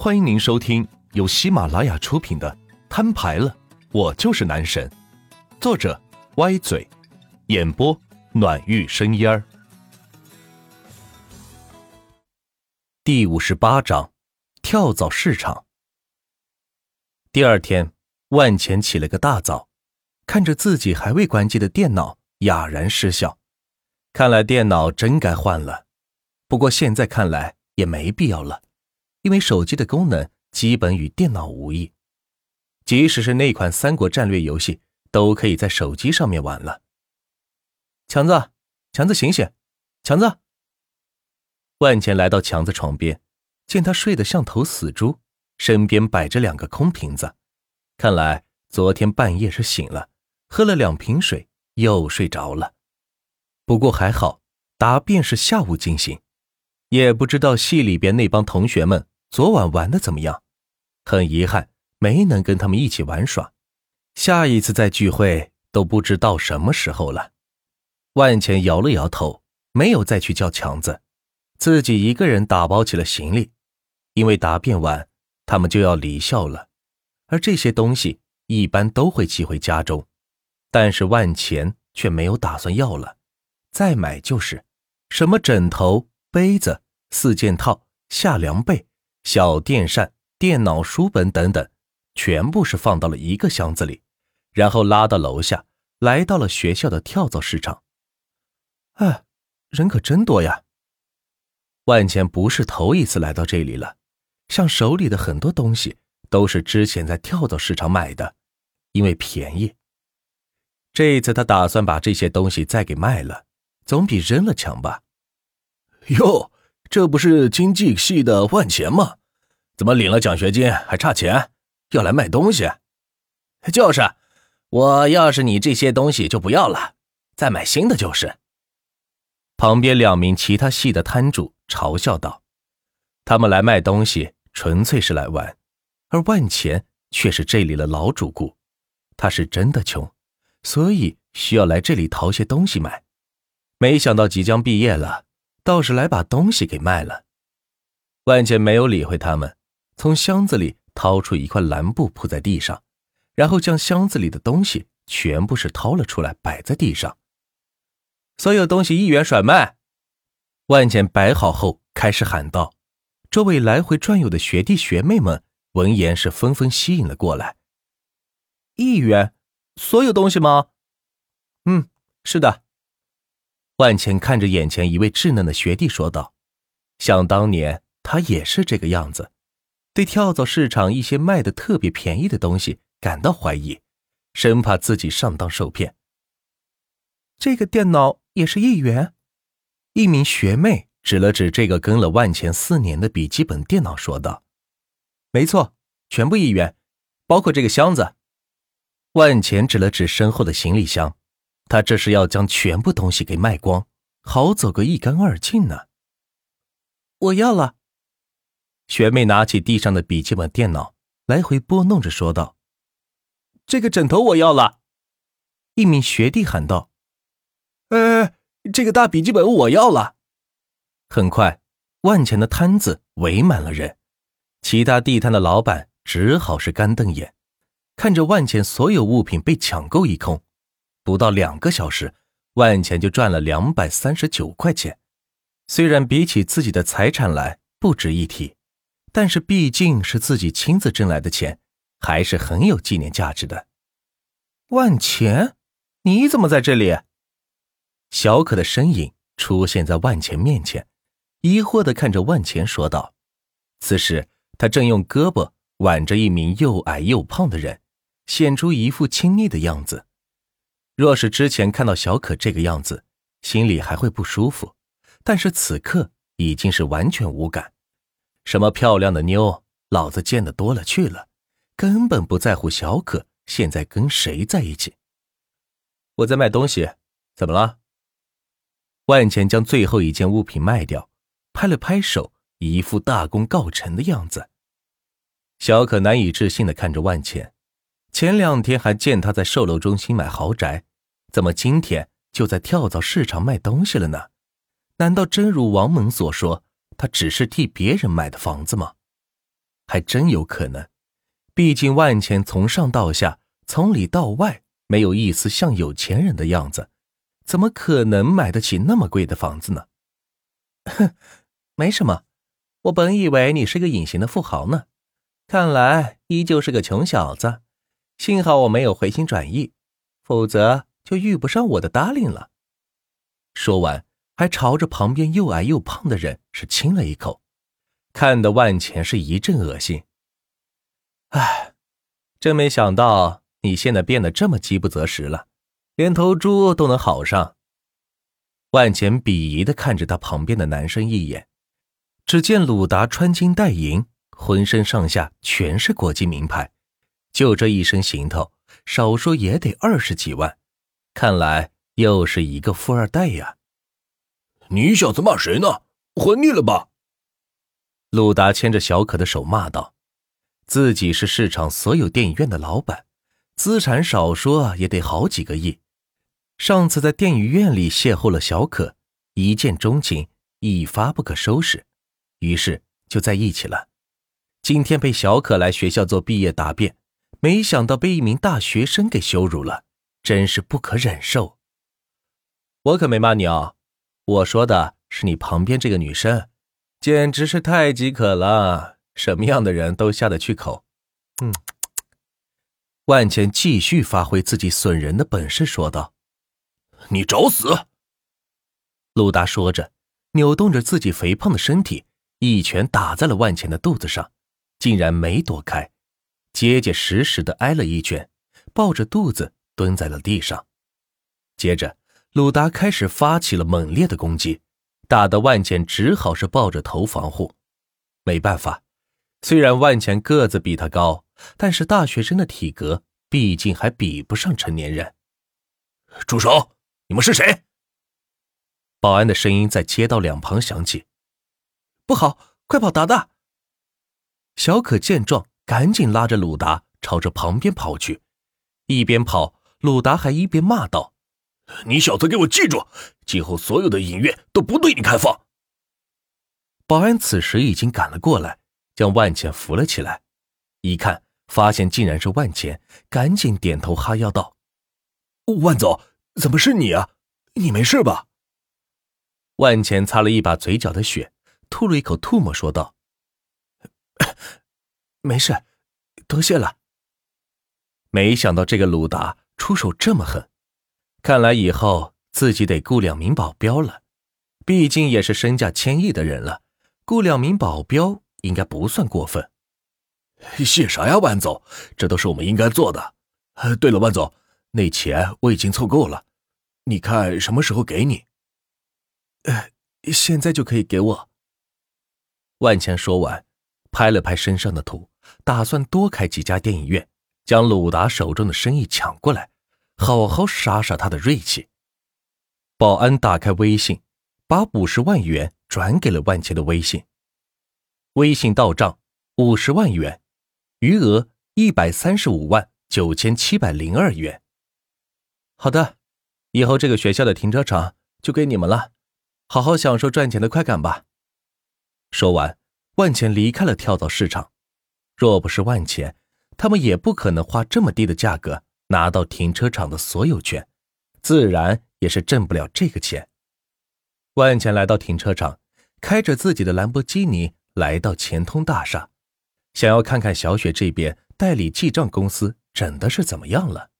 欢迎您收听由喜马拉雅出品的《摊牌了，我就是男神》，作者歪嘴，演播暖玉生烟儿。第五十八章，跳蚤市场。第二天，万钱起了个大早，看着自己还未关机的电脑，哑然失笑。看来电脑真该换了，不过现在看来也没必要了。因为手机的功能基本与电脑无异，即使是那款三国战略游戏，都可以在手机上面玩了。强子，强子醒醒，强子！万钱来到强子床边，见他睡得像头死猪，身边摆着两个空瓶子，看来昨天半夜是醒了，喝了两瓶水又睡着了。不过还好，答辩是下午进行，也不知道系里边那帮同学们。昨晚玩的怎么样？很遗憾，没能跟他们一起玩耍。下一次再聚会都不知道什么时候了。万钱摇了摇头，没有再去叫强子，自己一个人打包起了行李。因为答辩完，他们就要离校了，而这些东西一般都会寄回家中。但是万钱却没有打算要了，再买就是什么枕头、杯子、四件套、夏凉被。小电扇、电脑、书本等等，全部是放到了一个箱子里，然后拉到楼下，来到了学校的跳蚤市场。哎，人可真多呀！万钱不是头一次来到这里了，像手里的很多东西都是之前在跳蚤市场买的，因为便宜。这一次他打算把这些东西再给卖了，总比扔了强吧？哟。这不是经济系的万钱吗？怎么领了奖学金还差钱，要来卖东西？就是，我要是你这些东西就不要了，再买新的就是。旁边两名其他系的摊主嘲笑道：“他们来卖东西纯粹是来玩，而万钱却是这里的老主顾，他是真的穷，所以需要来这里淘些东西买。没想到即将毕业了。”倒是来把东西给卖了，万茜没有理会他们，从箱子里掏出一块蓝布铺在地上，然后将箱子里的东西全部是掏了出来摆在地上。所有东西一元甩卖，万茜摆好后开始喊道：“周围来回转悠的学弟学妹们闻言是纷纷吸引了过来。一元，所有东西吗？嗯，是的。”万茜看着眼前一位稚嫩的学弟说道：“想当年他也是这个样子，对跳蚤市场一些卖的特别便宜的东西感到怀疑，生怕自己上当受骗。”这个电脑也是一元。一名学妹指了指这个跟了万钱四年的笔记本电脑说道：“没错，全部一元，包括这个箱子。”万钱指了指身后的行李箱。他这是要将全部东西给卖光，好走个一干二净呢。我要了。学妹拿起地上的笔记本电脑，来回拨弄着说道：“这个枕头我要了。”一名学弟喊道：“呃，这个大笔记本我要了。”很快，万钱的摊子围满了人，其他地摊的老板只好是干瞪眼，看着万钱所有物品被抢购一空。不到两个小时，万钱就赚了两百三十九块钱。虽然比起自己的财产来不值一提，但是毕竟是自己亲自挣来的钱，还是很有纪念价值的。万钱，你怎么在这里？小可的身影出现在万钱面前，疑惑的看着万钱说道。此时，他正用胳膊挽着一名又矮又胖的人，显出一副亲昵的样子。若是之前看到小可这个样子，心里还会不舒服，但是此刻已经是完全无感。什么漂亮的妞，老子见的多了去了，根本不在乎小可现在跟谁在一起。我在卖东西，怎么了？万钱将最后一件物品卖掉，拍了拍手，一副大功告成的样子。小可难以置信的看着万钱，前两天还见他在售楼中心买豪宅。怎么今天就在跳蚤市场卖东西了呢？难道真如王猛所说，他只是替别人买的房子吗？还真有可能。毕竟万钱从上到下，从里到外，没有一丝像有钱人的样子，怎么可能买得起那么贵的房子呢？哼，没什么。我本以为你是个隐形的富豪呢，看来依旧是个穷小子。幸好我没有回心转意，否则就遇不上我的 darling 了。说完，还朝着旁边又矮又胖的人是亲了一口，看得万钱是一阵恶心。唉，真没想到你现在变得这么饥不择食了，连头猪都能好上。万钱鄙夷的看着他旁边的男生一眼，只见鲁达穿金戴银，浑身上下全是国际名牌。就这一身行头，少说也得二十几万，看来又是一个富二代呀！你小子骂谁呢？混腻了吧？鲁达牵着小可的手骂道：“自己是市场所有电影院的老板，资产少说也得好几个亿。上次在电影院里邂逅了小可，一见钟情，一发不可收拾，于是就在一起了。今天被小可来学校做毕业答辩。”没想到被一名大学生给羞辱了，真是不可忍受。我可没骂你啊，我说的是你旁边这个女生，简直是太饥渴了，什么样的人都下得去口。嗯，万茜继续发挥自己损人的本事，说道：“你找死！”陆达说着，扭动着自己肥胖的身体，一拳打在了万茜的肚子上，竟然没躲开。结结实实的挨了一拳，抱着肚子蹲在了地上。接着，鲁达开始发起了猛烈的攻击，打得万钱只好是抱着头防护。没办法，虽然万钱个子比他高，但是大学生的体格毕竟还比不上成年人。住手！你们是谁？保安的声音在街道两旁响起。不好，快跑，达达！小可见状。赶紧拉着鲁达朝着旁边跑去，一边跑，鲁达还一边骂道：“你小子给我记住，今后所有的影院都不对你开放。”保安此时已经赶了过来，将万钱扶了起来，一看发现竟然是万钱，赶紧点头哈腰道：“万总，怎么是你啊？你没事吧？”万钱擦了一把嘴角的血，吐了一口唾沫，说道。没事，多谢了。没想到这个鲁达出手这么狠，看来以后自己得雇两名保镖了。毕竟也是身价千亿的人了，雇两名保镖应该不算过分。谢啥呀，万总，这都是我们应该做的。对了，万总，那钱我已经凑够了，你看什么时候给你？呃，现在就可以给我。万钱说完，拍了拍身上的土。打算多开几家电影院，将鲁达手中的生意抢过来，好好杀杀他的锐气。保安打开微信，把五十万元转给了万钱的微信。微信到账五十万元，余额一百三十五万九千七百零二元。好的，以后这个学校的停车场就给你们了，好好享受赚钱的快感吧。说完，万钱离开了跳蚤市场。若不是万钱，他们也不可能花这么低的价格拿到停车场的所有权，自然也是挣不了这个钱。万钱来到停车场，开着自己的兰博基尼来到钱通大厦，想要看看小雪这边代理记账公司整的是怎么样了。